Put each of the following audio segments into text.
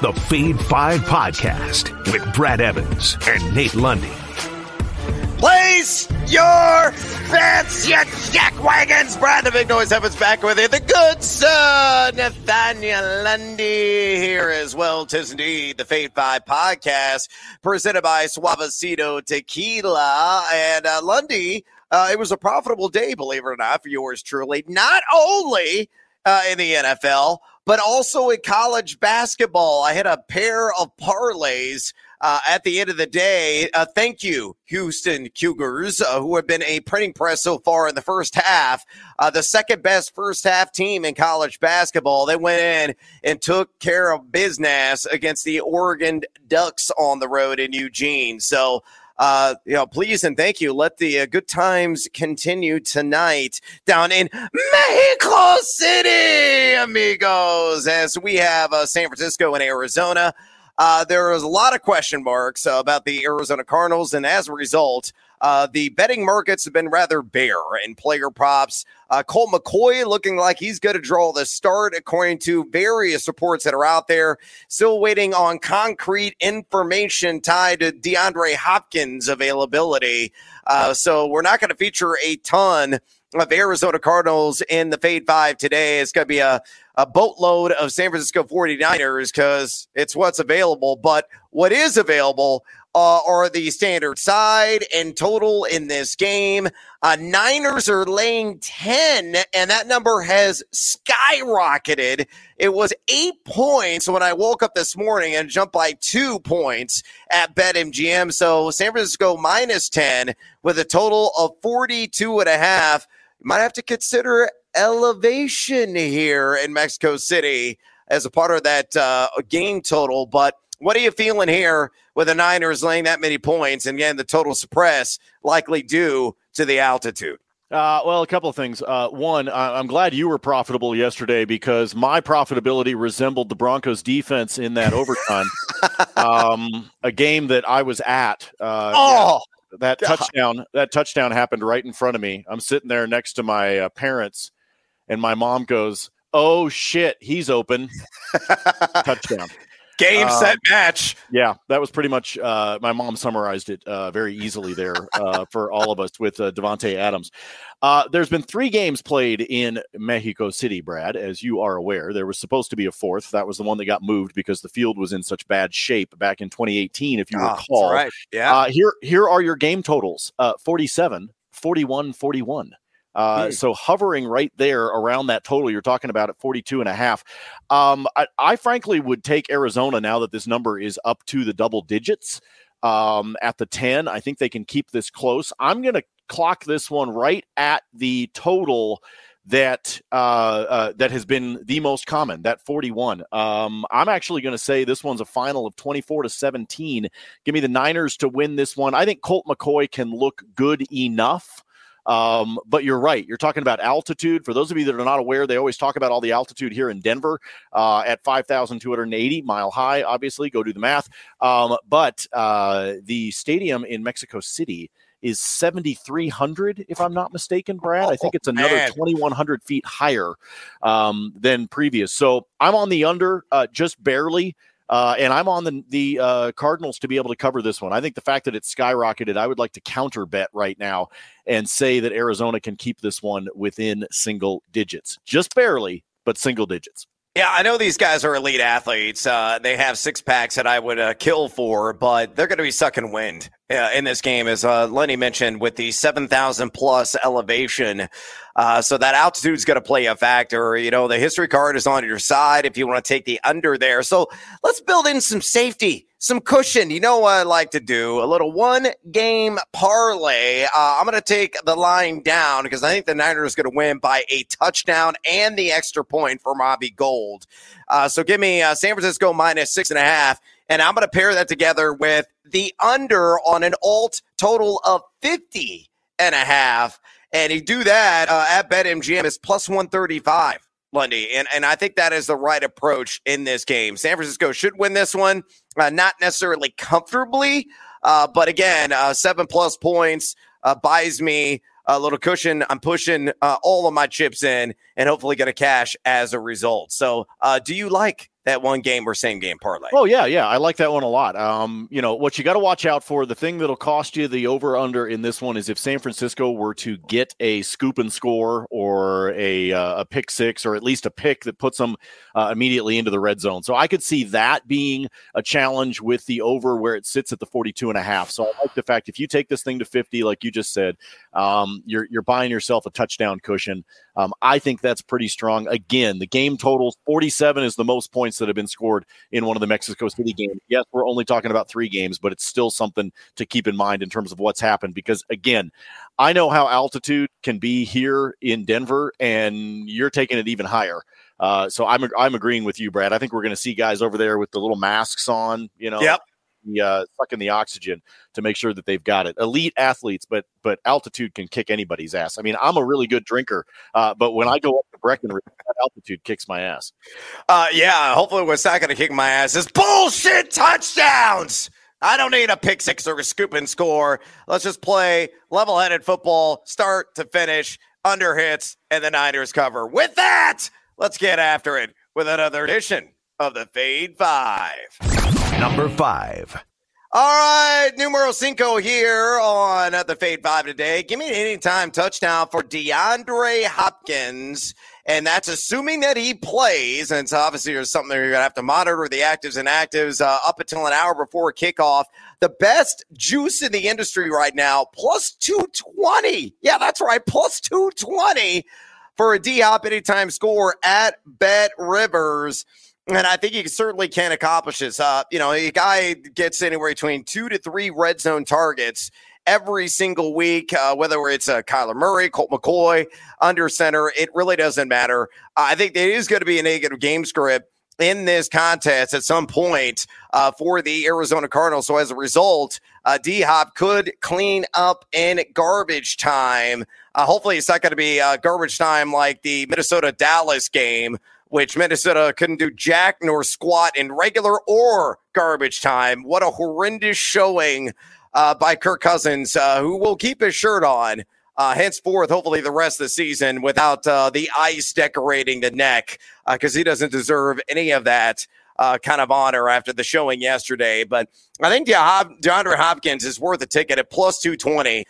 The Fade 5 Podcast with Brad Evans and Nate Lundy. Place your bets, you jackwagons. Brad the Big Noise Evans back with you. The good sir, Nathaniel Lundy here as well. Tis indeed the Fade 5 Podcast presented by Suavecito Tequila. And uh, Lundy, uh, it was a profitable day, believe it or not, for yours truly. Not only uh, in the NFL, but also in college basketball. I had a pair of parlays. Uh, at the end of the day, uh, thank you, Houston Cougars, uh, who have been a printing press so far in the first half. Uh, the second best first half team in college basketball. They went in and took care of business against the Oregon Ducks on the road in Eugene. So uh, you know, please and thank you. Let the uh, good times continue tonight down in Mexico City, amigos, as we have uh, San Francisco and Arizona. Uh, a lot of question marks about the Arizona Cardinals, and as a result, uh, the betting markets have been rather bare in player props. Uh, Colt McCoy looking like he's going to draw the start, according to various reports that are out there. Still waiting on concrete information tied to DeAndre Hopkins' availability. Uh, so we're not going to feature a ton of Arizona Cardinals in the Fade Five today. It's going to be a, a boatload of San Francisco 49ers because it's what's available. But what is available uh, are the standard side and total in this game. Uh, Niners are laying 10, and that number has skyrocketed. It was eight points when I woke up this morning and jumped by two points at BetMGM. So San Francisco minus 10 with a total of 42 and a half. You might have to consider elevation here in Mexico City as a part of that uh, game total. But what are you feeling here with the Niners laying that many points? And again, the total suppress likely due to the altitude. Uh, well, a couple of things. Uh, one, I'm glad you were profitable yesterday because my profitability resembled the Broncos' defense in that overtime. um, a game that I was at. Uh, oh, yeah, that God. touchdown! That touchdown happened right in front of me. I'm sitting there next to my uh, parents, and my mom goes, "Oh shit, he's open!" touchdown. Game, um, set, match. Yeah, that was pretty much. Uh, my mom summarized it uh, very easily there uh, for all of us with uh, Davante Adams. Uh, there's been three games played in Mexico City, Brad, as you are aware. There was supposed to be a fourth. That was the one that got moved because the field was in such bad shape back in 2018, if you oh, recall. Right. Yeah. Uh, here, here are your game totals: 47, 41, 41. Uh, mm. So hovering right there around that total you're talking about at 42 and a half. Um, I, I, frankly would take Arizona now that this number is up to the double digits um, at the 10. I think they can keep this close. I'm going to clock this one right at the total that uh, uh, that has been the most common, that 41. Um, I'm actually going to say this one's a final of 24 to 17. Give me the Niners to win this one. I think Colt McCoy can look good enough um, but you're right. You're talking about altitude. For those of you that are not aware, they always talk about all the altitude here in Denver uh, at 5,280 mile high. Obviously, go do the math. Um, but uh, the stadium in Mexico City is 7,300, if I'm not mistaken, Brad. I think it's oh, another 2,100 feet higher um, than previous. So I'm on the under uh, just barely. Uh, and I'm on the the uh, Cardinals to be able to cover this one. I think the fact that it's skyrocketed, I would like to counter bet right now and say that Arizona can keep this one within single digits, just barely, but single digits. Yeah, I know these guys are elite athletes. Uh, they have six packs that I would uh, kill for, but they're going to be sucking wind uh, in this game, as uh, Lenny mentioned, with the 7,000 plus elevation. Uh, so that altitude is going to play a factor. You know, the history card is on your side if you want to take the under there. So let's build in some safety, some cushion. You know what I like to do? A little one game parlay. Uh, I'm going to take the line down because I think the Niners is going to win by a touchdown and the extra point for Robbie Gould. Uh, so give me uh, San Francisco minus six and a half. And I'm going to pair that together with the under on an alt total of 50 and a half. And you do that uh, at BetMGM, it's plus 135, Lundy. And, and I think that is the right approach in this game. San Francisco should win this one, uh, not necessarily comfortably, uh, but again, uh, seven plus points uh, buys me a little cushion. I'm pushing uh, all of my chips in and hopefully get a cash as a result. So, do you like that one game or same game parlay. Oh yeah, yeah, I like that one a lot. Um, you know what you got to watch out for. The thing that'll cost you the over under in this one is if San Francisco were to get a scoop and score or a uh, a pick six or at least a pick that puts them uh, immediately into the red zone. So I could see that being a challenge with the over where it sits at the 42 and a half. So I like the fact if you take this thing to 50, like you just said, um, you're you're buying yourself a touchdown cushion. Um, I think that's pretty strong. Again, the game totals 47 is the most points that have been scored in one of the Mexico City games. Yes, we're only talking about three games, but it's still something to keep in mind in terms of what's happened. Because again, I know how altitude can be here in Denver, and you're taking it even higher. Uh, so I'm I'm agreeing with you, Brad. I think we're going to see guys over there with the little masks on. You know, yep the uh, sucking the oxygen to make sure that they've got it. Elite athletes, but but altitude can kick anybody's ass. I mean, I'm a really good drinker, uh, but when I go up Breckenridge, that altitude kicks my ass. Uh, yeah, hopefully what's not going to kick my ass is bullshit touchdowns. I don't need a pick six or a scoop and score. Let's just play level headed football, start to finish, under hits, and the Niners cover. With that, let's get after it with another edition of the Fade Five number five. All right, numero cinco here on the Fade Five today. Give me an anytime touchdown for DeAndre Hopkins. And that's assuming that he plays. And it's obviously there's something you're to have to monitor the actives and actives uh, up until an hour before kickoff. The best juice in the industry right now, plus 220. Yeah, that's right, plus 220 for a D Hop anytime score at Bet Rivers. And I think he certainly can accomplish this. Uh, you know, a guy gets anywhere between two to three red zone targets every single week, uh, whether it's uh, Kyler Murray, Colt McCoy, under center, it really doesn't matter. Uh, I think there is going to be a negative game script in this contest at some point uh, for the Arizona Cardinals. So as a result, uh, D Hop could clean up in garbage time. Uh, hopefully, it's not going to be uh, garbage time like the Minnesota Dallas game which Minnesota couldn't do jack nor squat in regular or garbage time. What a horrendous showing uh, by Kirk Cousins, uh, who will keep his shirt on. Uh, henceforth, hopefully, the rest of the season without uh, the ice decorating the neck, because uh, he doesn't deserve any of that uh, kind of honor after the showing yesterday. But I think DeAndre Hopkins is worth a ticket at plus 220.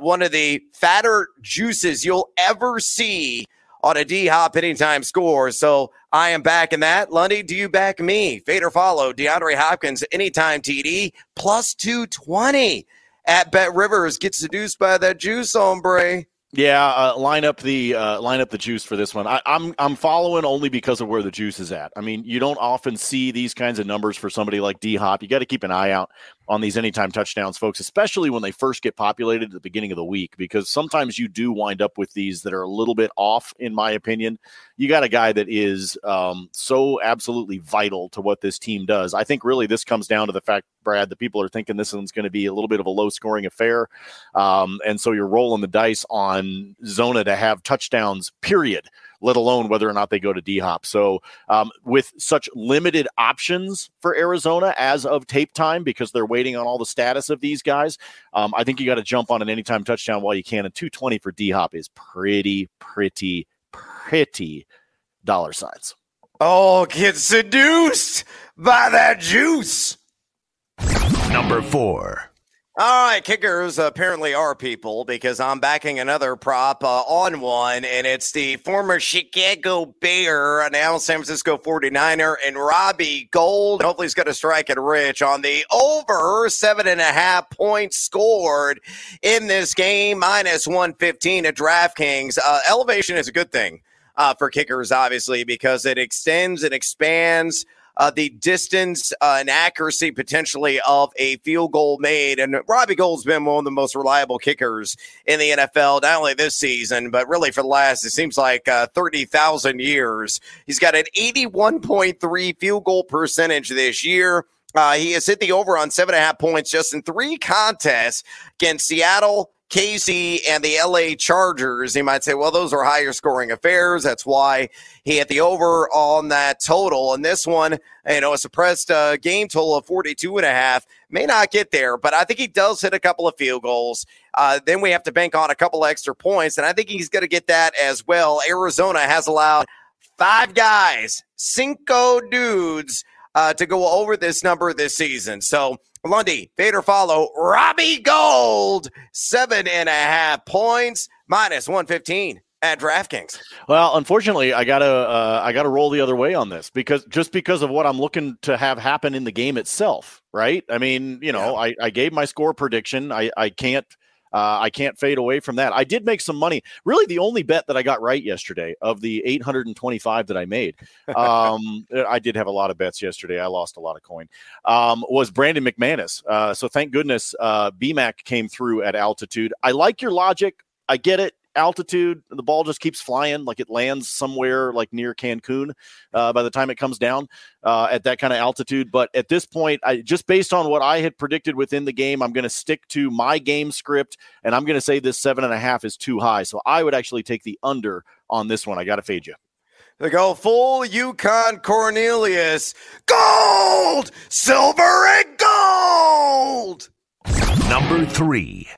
one of the fatter juices you'll ever see on a D Hop anytime score. So I am back in that. Lundy, do you back me? Fade or follow DeAndre Hopkins anytime TD plus 220 at Bet Rivers. Get seduced by that juice, hombre. Yeah, uh, line up the uh, line up the juice for this one. I, I'm, I'm following only because of where the juice is at. I mean, you don't often see these kinds of numbers for somebody like D Hop. You got to keep an eye out on these anytime touchdowns, folks, especially when they first get populated at the beginning of the week, because sometimes you do wind up with these that are a little bit off, in my opinion. You got a guy that is um, so absolutely vital to what this team does. I think really this comes down to the fact, Brad, that people are thinking this one's going to be a little bit of a low scoring affair. Um, and so you're rolling the dice on Zona to have touchdowns, period let alone whether or not they go to D Hop. So, um, with such limited options for Arizona as of tape time, because they're waiting on all the status of these guys, um, I think you got to jump on an anytime touchdown while you can. And 220 for D Hop is pretty, pretty, pretty dollar signs. Oh, get seduced by that juice. Number four. All right, kickers apparently are people because I'm backing another prop uh, on one, and it's the former Chicago Bear, now San Francisco 49er, and Robbie Gould. Hopefully, he's going to strike it rich on the over seven and a half points scored in this game, minus 115 at DraftKings. Uh, elevation is a good thing uh, for kickers, obviously, because it extends and expands uh, the distance uh, and accuracy potentially of a field goal made. And Robbie Gould's been one of the most reliable kickers in the NFL, not only this season, but really for the last, it seems like uh, 30,000 years. He's got an 81.3 field goal percentage this year. Uh, he has hit the over on seven and a half points just in three contests against Seattle, KC and the LA Chargers. He might say, well, those are higher scoring affairs. That's why he hit the over on that total. And this one, you know, a suppressed uh, game total of 42 and a half may not get there, but I think he does hit a couple of field goals. Uh, then we have to bank on a couple extra points. And I think he's going to get that as well. Arizona has allowed five guys cinco dudes uh, to go over this number this season. So, Lundy, Vader follow, Robbie Gould, seven and a half points, minus 115 at DraftKings. Well, unfortunately, I gotta uh, I gotta roll the other way on this because just because of what I'm looking to have happen in the game itself, right? I mean, you know, yeah. I, I gave my score prediction. I I can't uh, I can't fade away from that. I did make some money. Really, the only bet that I got right yesterday of the 825 that I made, um, I did have a lot of bets yesterday. I lost a lot of coin. Um, was Brandon McManus. Uh, so thank goodness uh, BMAC came through at altitude. I like your logic. I get it altitude, the ball just keeps flying, like it lands somewhere like near Cancun uh, by the time it comes down uh, at that kind of altitude. But at this point, I just based on what I had predicted within the game, I'm going to stick to my game script, and I'm going to say this seven and a half is too high. So I would actually take the under on this one. I got to fade you. They go full Yukon Cornelius. Gold, silver, and gold. Number three.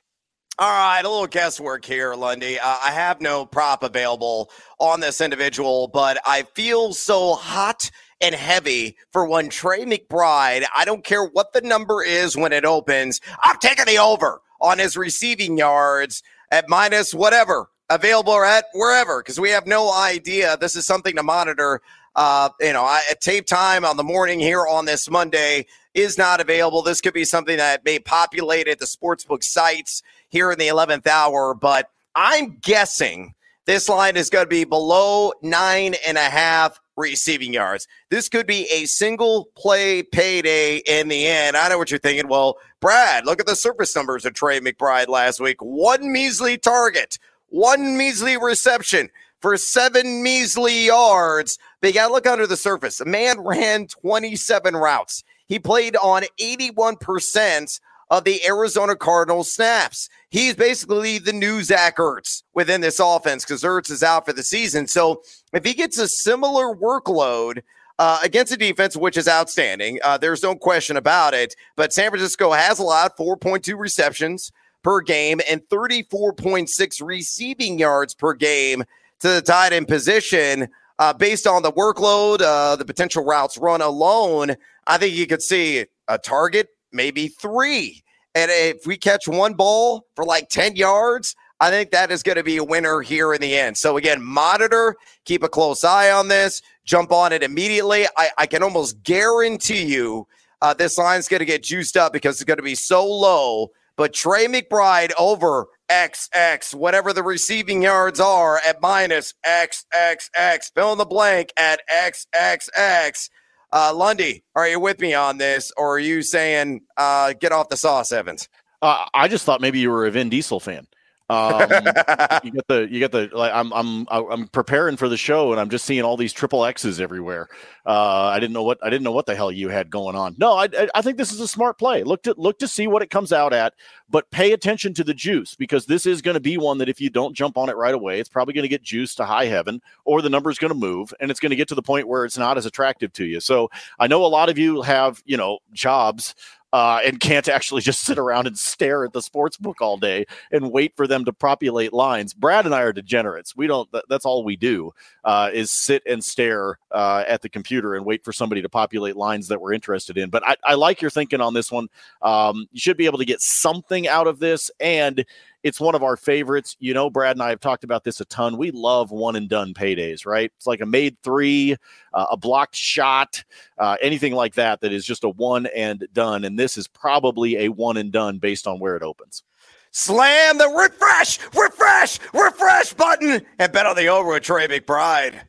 All right, a little guesswork here, Lundy. Uh, I have no prop available on this individual, but I feel so hot and heavy for one Trey McBride. I don't care what the number is when it opens. I'm taking the over on his receiving yards at minus whatever available at wherever because we have no idea. This is something to monitor. Uh, you know, at tape time on the morning here on this Monday is not available. This could be something that may populate at the sportsbook sites here in the 11th hour, but I'm guessing this line is going to be below nine and a half receiving yards. This could be a single play payday in the end. I know what you're thinking. Well, Brad, look at the surface numbers of Trey McBride last week. One measly target, one measly reception for seven measly yards. But you got to look under the surface. A man ran 27 routes. He played on 81% of the Arizona Cardinals snaps. He's basically the new Zach Ertz within this offense because Ertz is out for the season. So if he gets a similar workload uh, against a defense which is outstanding, uh, there's no question about it. But San Francisco has allowed 4.2 receptions per game and 34.6 receiving yards per game to the tight end position. Uh, based on the workload, uh, the potential routes run alone, I think you could see a target maybe three. And if we catch one ball for like 10 yards, I think that is going to be a winner here in the end. So, again, monitor, keep a close eye on this, jump on it immediately. I, I can almost guarantee you uh, this line's going to get juiced up because it's going to be so low. But Trey McBride over XX, whatever the receiving yards are at minus XXX, fill in the blank at XXX. Uh, Lundy, are you with me on this, or are you saying uh, get off the sauce, Evans? Uh, I just thought maybe you were a Vin Diesel fan. Um, you get the you get the like I'm I'm I'm preparing for the show and I'm just seeing all these triple X's everywhere. Uh, I didn't know what I didn't know what the hell you had going on. No, I I think this is a smart play. Look to look to see what it comes out at, but pay attention to the juice because this is going to be one that if you don't jump on it right away, it's probably going to get juiced to high heaven or the number is going to move and it's going to get to the point where it's not as attractive to you. So I know a lot of you have you know jobs uh, and can't actually just sit around and stare at the sports book all day and wait for them to populate lines. Brad and I are degenerates. We don't. that's all we do uh, is sit and stare uh, at the computer and wait for somebody to populate lines that we're interested in. But I, I like your thinking on this one. Um, you should be able to get something out of this, and it's one of our favorites. You know, Brad and I have talked about this a ton. We love one and done paydays, right? It's like a made three, uh, a blocked shot, uh, anything like that, that is just a one and done. And this is probably a one and done based on where it opens. Slam the refresh, refresh, refresh button and bet on the over with Trey McBride.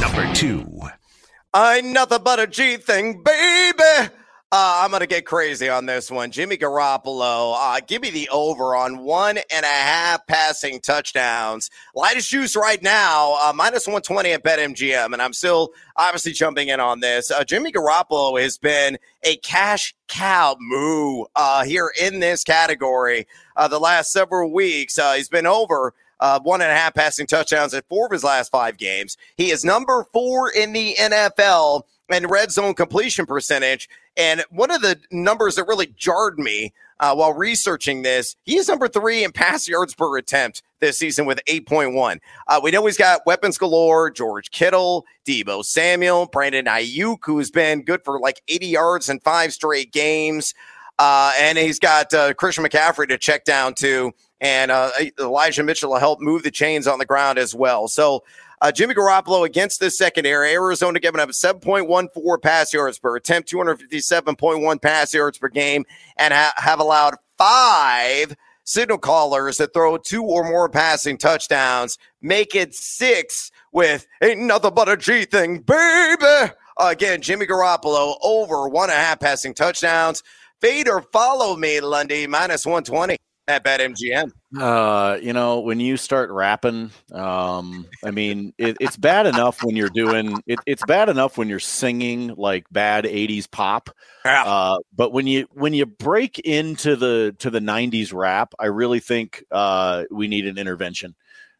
Number two. I'm nothing but a G thing, baby. Uh, I'm going to get crazy on this one. Jimmy Garoppolo, uh, give me the over on one and a half passing touchdowns. Lightest juice right now, uh, minus 120 at BetMGM. And I'm still obviously jumping in on this. Uh, Jimmy Garoppolo has been a cash cow moo uh, here in this category uh, the last several weeks. he's been over. Uh, one and a half passing touchdowns at four of his last five games. He is number four in the NFL and red zone completion percentage. And one of the numbers that really jarred me uh, while researching this, he is number three in pass yards per attempt this season with 8.1. Uh, we know he's got weapons galore George Kittle, Deebo Samuel, Brandon Aiyuk, who's been good for like 80 yards in five straight games. Uh, and he's got uh, Christian McCaffrey to check down to, and uh, Elijah Mitchell will help move the chains on the ground as well. So uh, Jimmy Garoppolo against this secondary, Arizona giving up 7.14 pass yards per attempt, 257.1 pass yards per game, and ha- have allowed five signal callers that throw two or more passing touchdowns, make it six with ain't nothing but a G thing, baby. Again, Jimmy Garoppolo over one and a half passing touchdowns. Fade or follow me, Lundy, minus 120 at BetMGM. Uh, you know, when you start rapping, um, I mean, it, it's bad enough when you're doing it, it's bad enough when you're singing like bad 80s pop. Yeah. Uh, but when you when you break into the to the 90s rap, I really think uh we need an intervention.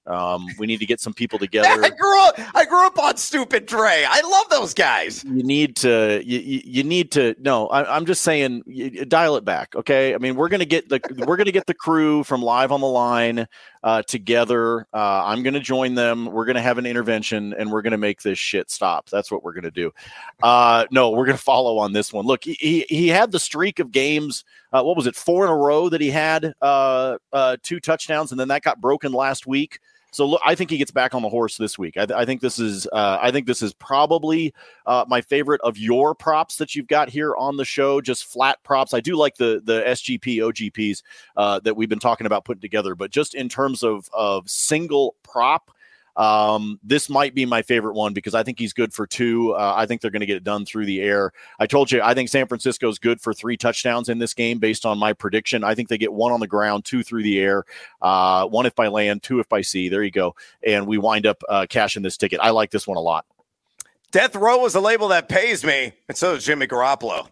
Um, we need to get some people together. I grew up. I grew up on Stupid Dre. I love those guys. You need to. You, you need to. No, I, am just saying. You, dial it back, okay? I mean, we're gonna get the we're gonna get the crew from Live on the Line uh, together. Uh, I'm gonna join them. We're gonna have an intervention, and we're gonna make this shit stop. That's what we're gonna do. Uh, no, we're gonna follow on this one. Look, he he, he had the streak of games. Uh, what was it? Four in a row that he had uh, uh, two touchdowns, and then that got broken last week. So look, I think he gets back on the horse this week. I, th- I think this is uh, I think this is probably uh, my favorite of your props that you've got here on the show. Just flat props. I do like the the SGP OGPs uh, that we've been talking about putting together, but just in terms of of single prop. Um, this might be my favorite one because I think he's good for two. Uh, I think they're going to get it done through the air. I told you, I think San Francisco is good for three touchdowns in this game based on my prediction. I think they get one on the ground, two through the air, uh, one if by land, two if by sea. There you go. And we wind up uh, cashing this ticket. I like this one a lot. Death Row is a label that pays me, and so is Jimmy Garoppolo.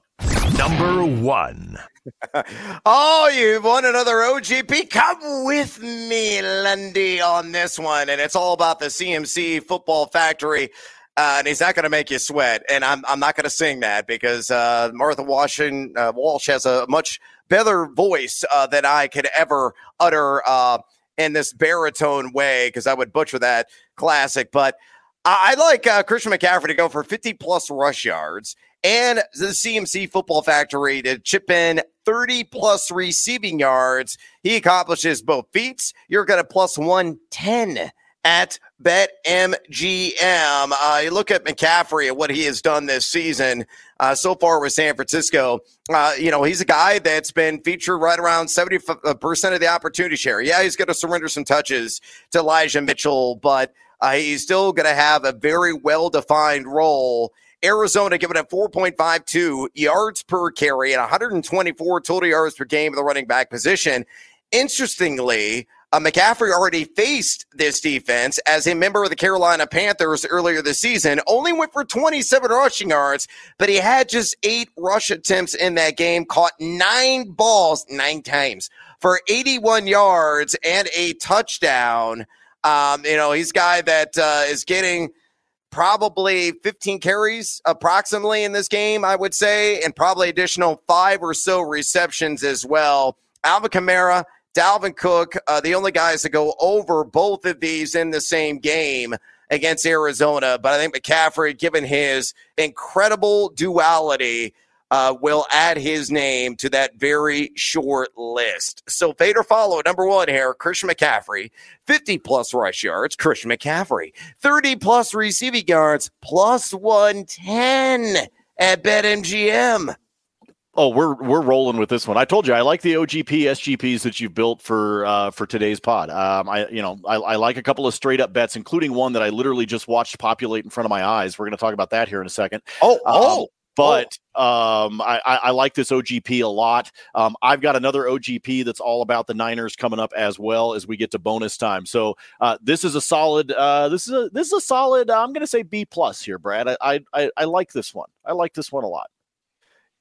Number one. oh, you've won another OGP. Come with me, Lundy, on this one. And it's all about the CMC Football Factory. Uh, and he's not going to make you sweat. And I'm, I'm not going to sing that because uh, Martha Washington, uh, Wash has a much better voice uh, than I could ever utter uh, in this baritone way because I would butcher that classic. But I, I like uh, Christian McCaffrey to go for 50 plus rush yards and the CMC Football Factory to chip in 30 plus receiving yards. He accomplishes both feats. You're going to plus 110 at BetMGM. Uh, you look at McCaffrey and what he has done this season uh, so far with San Francisco. Uh, you know, he's a guy that's been featured right around 70% of the opportunity share. Yeah, he's going to surrender some touches to Elijah Mitchell, but uh, he's still going to have a very well defined role Arizona giving it 4.52 yards per carry and 124 total yards per game in the running back position. Interestingly, uh, McCaffrey already faced this defense as a member of the Carolina Panthers earlier this season. Only went for 27 rushing yards, but he had just eight rush attempts in that game, caught nine balls nine times for 81 yards and a touchdown. Um, you know, he's a guy that uh, is getting – probably 15 carries approximately in this game, I would say, and probably additional five or so receptions as well. Alvin Kamara, Dalvin Cook, uh, the only guys to go over both of these in the same game against Arizona. But I think McCaffrey, given his incredible duality, uh, will add his name to that very short list. So fade or follow number one here, Christian McCaffrey, 50 plus rush yards, Christian McCaffrey, 30 plus receiving yards, plus 110 at BetMGM. Oh, we're we're rolling with this one. I told you I like the OGP SGPs that you've built for uh, for today's pod. Um, I you know I, I like a couple of straight up bets, including one that I literally just watched populate in front of my eyes. We're going to talk about that here in a second. Oh, oh, um, but um, I, I, like this OGP a lot. Um, I've got another OGP that's all about the Niners coming up as well as we get to bonus time. So uh, this is a solid. Uh, this is a this is a solid. I'm going to say B plus here, Brad. I, I I like this one. I like this one a lot.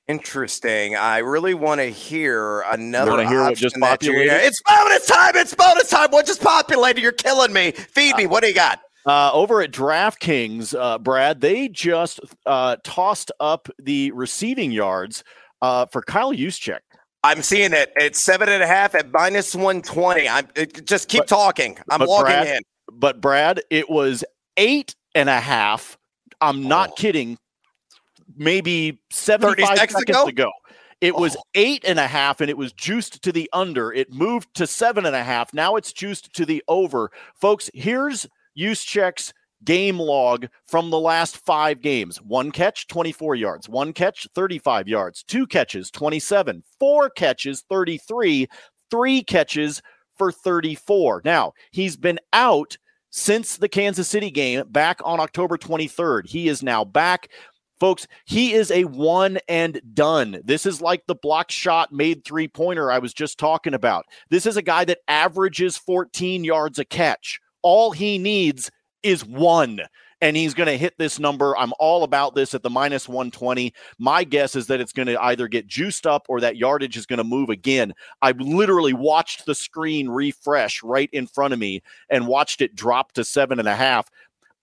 Interesting. I really want to hear another. hear what just populated? It's bonus time. It's bonus time. What just populated? You're killing me. Feed me. What do you got? Uh, over at DraftKings, uh, Brad, they just uh, tossed up the receiving yards uh, for Kyle Juszczyk. I'm seeing it. It's seven and a half at minus 120. I'm it, just keep but, talking. I'm logging Brad, in. But Brad, it was eight and a half. I'm not oh. kidding. Maybe 75 seconds, seconds ago? ago. It was oh. eight and a half, and it was juiced to the under. It moved to seven and a half. Now it's juiced to the over. Folks, here's Juszczyk's game log from the last five games one catch, 24 yards, one catch, 35 yards, two catches, 27, four catches, 33, three catches for 34. Now, he's been out since the Kansas City game back on October 23rd. He is now back. Folks, he is a one and done. This is like the block shot made three pointer I was just talking about. This is a guy that averages 14 yards a catch. All he needs is one and he's going to hit this number. I'm all about this at the minus 120. My guess is that it's going to either get juiced up or that yardage is going to move again. I literally watched the screen refresh right in front of me and watched it drop to seven and a half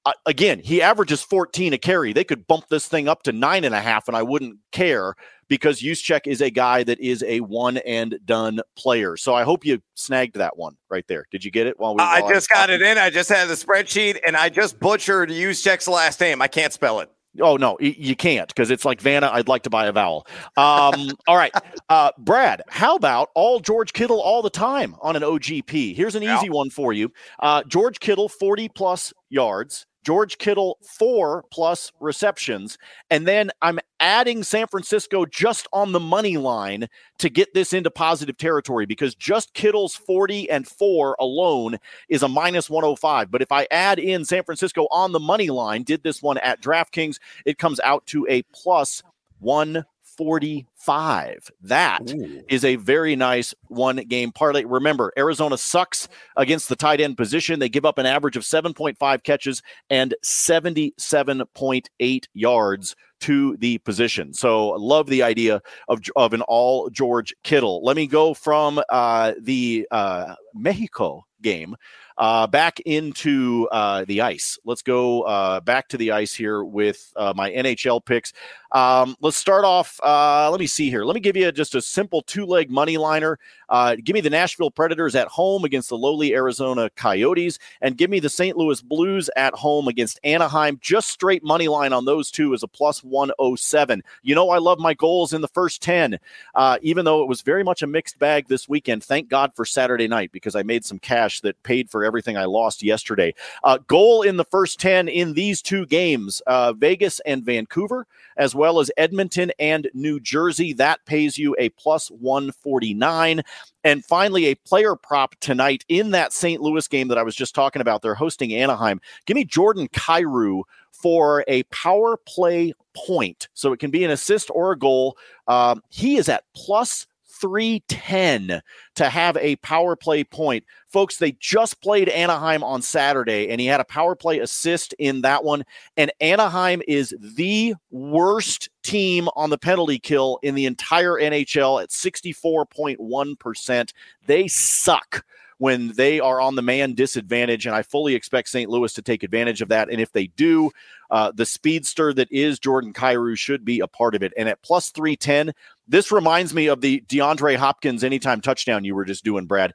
uh, again, he averages 14 a carry. They could bump this thing up to nine and a half, and I wouldn't care because Juszczyk is a guy that is a one and done player. So I hope you snagged that one right there. Did you get it? While we, I just got it in. I just had the spreadsheet, and I just butchered Juszczyk's last name. I can't spell it. Oh no, you can't because it's like Vanna. I'd like to buy a vowel. Um, all right, uh, Brad. How about all George Kittle all the time on an OGP? Here's an easy one for you. Uh, George Kittle, forty plus yards. George Kittle, four plus receptions. And then I'm adding San Francisco just on the money line to get this into positive territory because just Kittle's 40 and 4 alone is a minus 105. But if I add in San Francisco on the money line, did this one at DraftKings, it comes out to a plus 1 45. That Ooh. is a very nice one game parlay. Remember, Arizona sucks against the tight end position. They give up an average of 7.5 catches and 77.8 yards to the position. So love the idea of, of an all George Kittle. Let me go from uh, the uh, Mexico game uh, back into uh, the ice. Let's go uh, back to the ice here with uh, my NHL picks. Um, let's start off. Uh, let me see here. Let me give you just a simple two leg money liner. Uh, give me the Nashville Predators at home against the lowly Arizona Coyotes, and give me the St. Louis Blues at home against Anaheim. Just straight money line on those two is a plus 107. You know, I love my goals in the first 10, uh, even though it was very much a mixed bag this weekend. Thank God for Saturday night because I made some cash that paid for everything I lost yesterday. Uh, goal in the first 10 in these two games uh, Vegas and Vancouver as well as Edmonton and New Jersey. That pays you a plus 149. And finally, a player prop tonight in that St. Louis game that I was just talking about. They're hosting Anaheim. Give me Jordan Kyrou for a power play point. So it can be an assist or a goal. Um, he is at plus 310 to have a power play point. Folks, they just played Anaheim on Saturday, and he had a power play assist in that one. And Anaheim is the worst team on the penalty kill in the entire NHL at 64.1%. They suck when they are on the man disadvantage. And I fully expect St. Louis to take advantage of that. And if they do, uh, the speedster that is Jordan Kyrou should be a part of it. And at plus 310, this reminds me of the DeAndre Hopkins anytime touchdown you were just doing, Brad.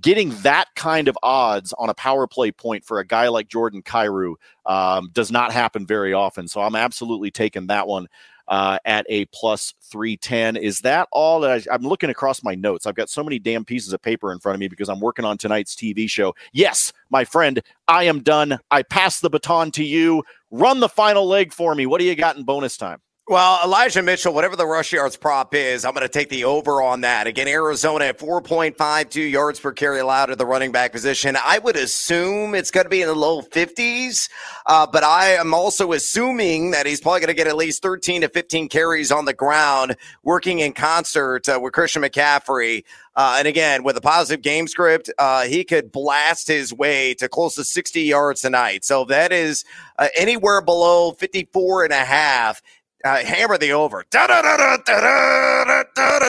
Getting that kind of odds on a power play point for a guy like Jordan Kyrou um, does not happen very often. So I'm absolutely taking that one uh, at a plus 310. Is that all that I, am looking across my notes? I've got so many damn pieces of paper in front of me because I'm working on tonight's TV show. Yes, my friend, I am done. I pass the baton to you. Run the final leg for me. What do you got in bonus time? Well, Elijah Mitchell, whatever the rush yards prop is, I'm going to take the over on that. Again, Arizona at 4.52 yards per carry allowed at the running back position. I would assume it's going to be in the low 50s, uh, but I am also assuming that he's probably going to get at least 13 to 15 carries on the ground, working in concert uh, with Christian McCaffrey. Uh, and again, with a positive game script, uh, he could blast his way to close to 60 yards tonight. So that is uh, anywhere below 54 and a half uh, hammer the over.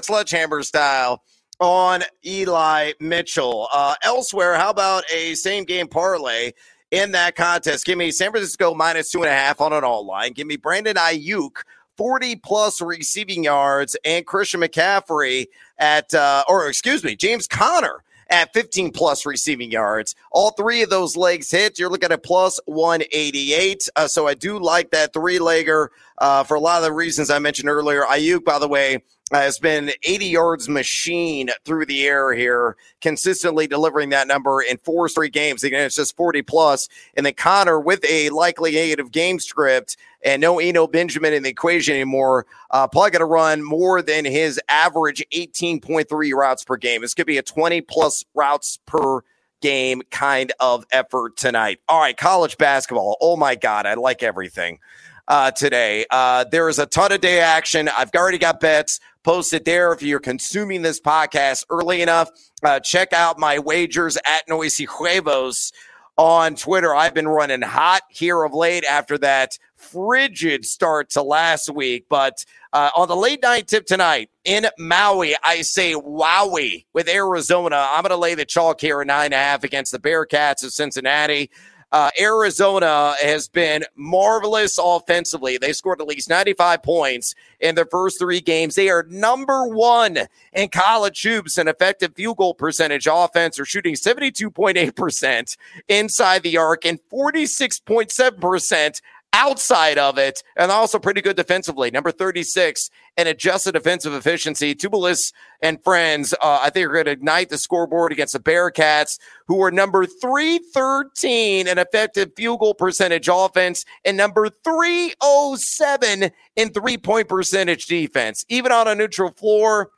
Sledgehammer style on Eli Mitchell. Uh, elsewhere, how about a same game parlay in that contest? Give me San Francisco minus two and a half on an all line. Give me Brandon Aiyuk 40 plus receiving yards, and Christian McCaffrey at, uh, or excuse me, James Conner at 15 plus receiving yards. All three of those legs hit. You're looking at plus 188. Uh, so I do like that three legger uh, for a lot of the reasons I mentioned earlier. Aiyuk, by the way, has been 80 yards machine through the air here, consistently delivering that number in four straight games. Again, it's just 40 plus. And then Conner with a likely negative game script and no Eno Benjamin in the equation anymore, uh, probably going to run more than his average 18.3 routes per game. This could be a 20 plus routes per game kind of effort tonight. All right, college basketball. Oh my God, I like everything uh, today. Uh, there is a ton of day action. I've already got bets posted there. If you're consuming this podcast early enough, uh, check out my wagers at Noisy Huevos on Twitter. I've been running hot here of late after that frigid start to last week. But uh, on the late night tip tonight in Maui, I say wowie with Arizona. I'm going to lay the chalk here at nine and a half against the Bearcats of Cincinnati. Uh, Arizona has been marvelous offensively. They scored at least 95 points in their first three games. They are number one in college hoops and effective field goal percentage offense. Are shooting 72.8% inside the arc and 46.7% outside of it, and also pretty good defensively. Number 36 and adjusted defensive efficiency. Tubelis and friends, uh, I think, are going to ignite the scoreboard against the Bearcats, who are number 313 in effective field goal percentage offense and number 307 in three point percentage defense. Even on a neutral floor,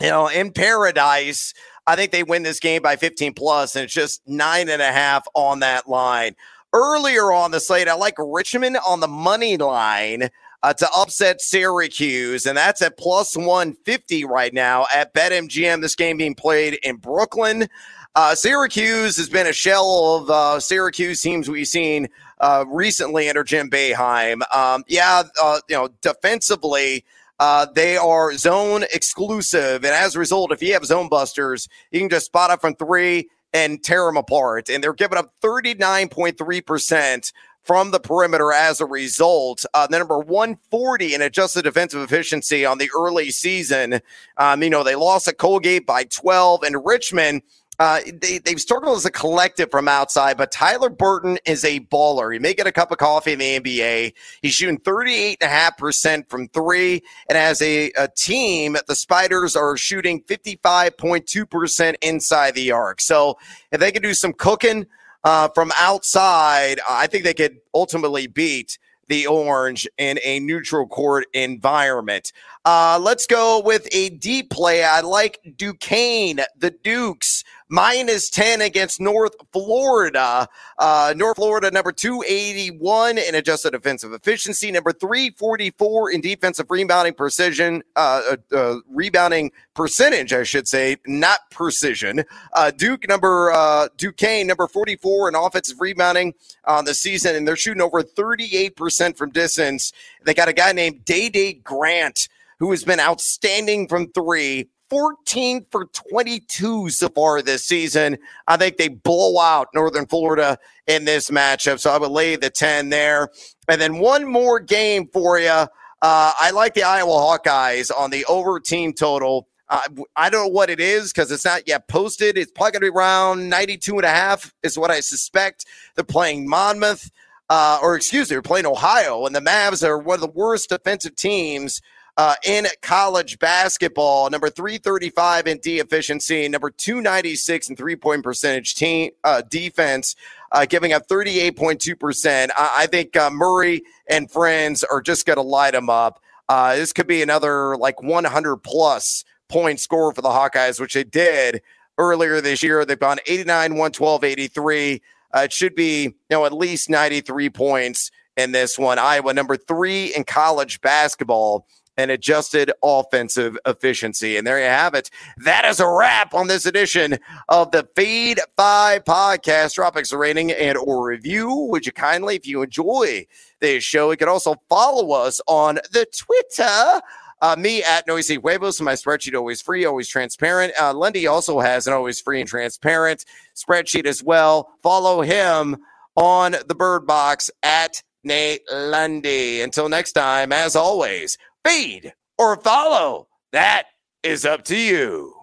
you know, in paradise, I think they win this game by 15 plus, and it's just nine and a half on that line earlier on the slate. I like Richmond on the money line uh, to upset Syracuse, and that's at plus 150 right now at BetMGM. This game being played in Brooklyn. Uh, Syracuse has been a shell of uh, Syracuse teams we've seen uh, recently under Jim Boeheim. Um, yeah, uh, you know, defensively. Uh, they are zone exclusive. And as a result, if you have zone busters, you can just spot up from three and tear them apart. And they're giving up 39.3% from the perimeter as a result. Uh, the number 140 in adjusted defensive efficiency on the early season. Um, you know, they lost at Colgate by 12, and Richmond uh, they, they've struggled as a collective from outside, but Tyler Burton is a baller. He may get a cup of coffee in the NBA. He's shooting 38.5% from three. And as a, a team, the Spiders are shooting 55.2% inside the arc. So if they could do some cooking uh, from outside, I think they could ultimately beat the Orange in a neutral court environment. Uh, let's go with a deep play. I like Duquesne, the Dukes minus 10 against North Florida. Uh, North Florida, number 281 in adjusted defensive efficiency, number 344 in defensive rebounding precision, uh, uh, uh, rebounding percentage, I should say, not precision. Uh, Duke, number, uh, Duquesne, number 44 in offensive rebounding on the season, and they're shooting over 38% from distance. They got a guy named Dae Dae Grant who has been outstanding from three. 14 for 22 so far this season. I think they blow out Northern Florida in this matchup. So I would lay the 10 there. And then one more game for you. Uh, I like the Iowa Hawkeyes on the over team total. Uh, I don't know what it is because it's not yet posted. It's probably going to be around 92 and a half is what I suspect. They're playing Monmouth, uh, or excuse me, they're playing Ohio, and the Mavs are one of the worst defensive teams uh, in college basketball. Number 335 in D efficiency, number 296 in three point percentage team uh, defense, uh, giving up 38.2%. I, I think uh, Murray and friends are just going to light them up. Uh, this could be another like 100 plus point score for the Hawkeyes, which they did earlier this year. They've gone 89, 112, 83. Uh, it should be, you know, at least 93 points in this one. Iowa, number three in college basketball and adjusted offensive efficiency. And there you have it. That is a wrap on this edition of the Fade 5 podcast. Drop a rating and or review. Would you kindly, if you enjoy this show, you can also follow us on the Twitter. Uh, me at Noisy Huevos, my spreadsheet always free, always transparent. Uh, Lundy also has an always free and transparent spreadsheet as well. Follow him on the Bird Box at Nate Lundy. Until next time, as always, feed or follow. That is up to you.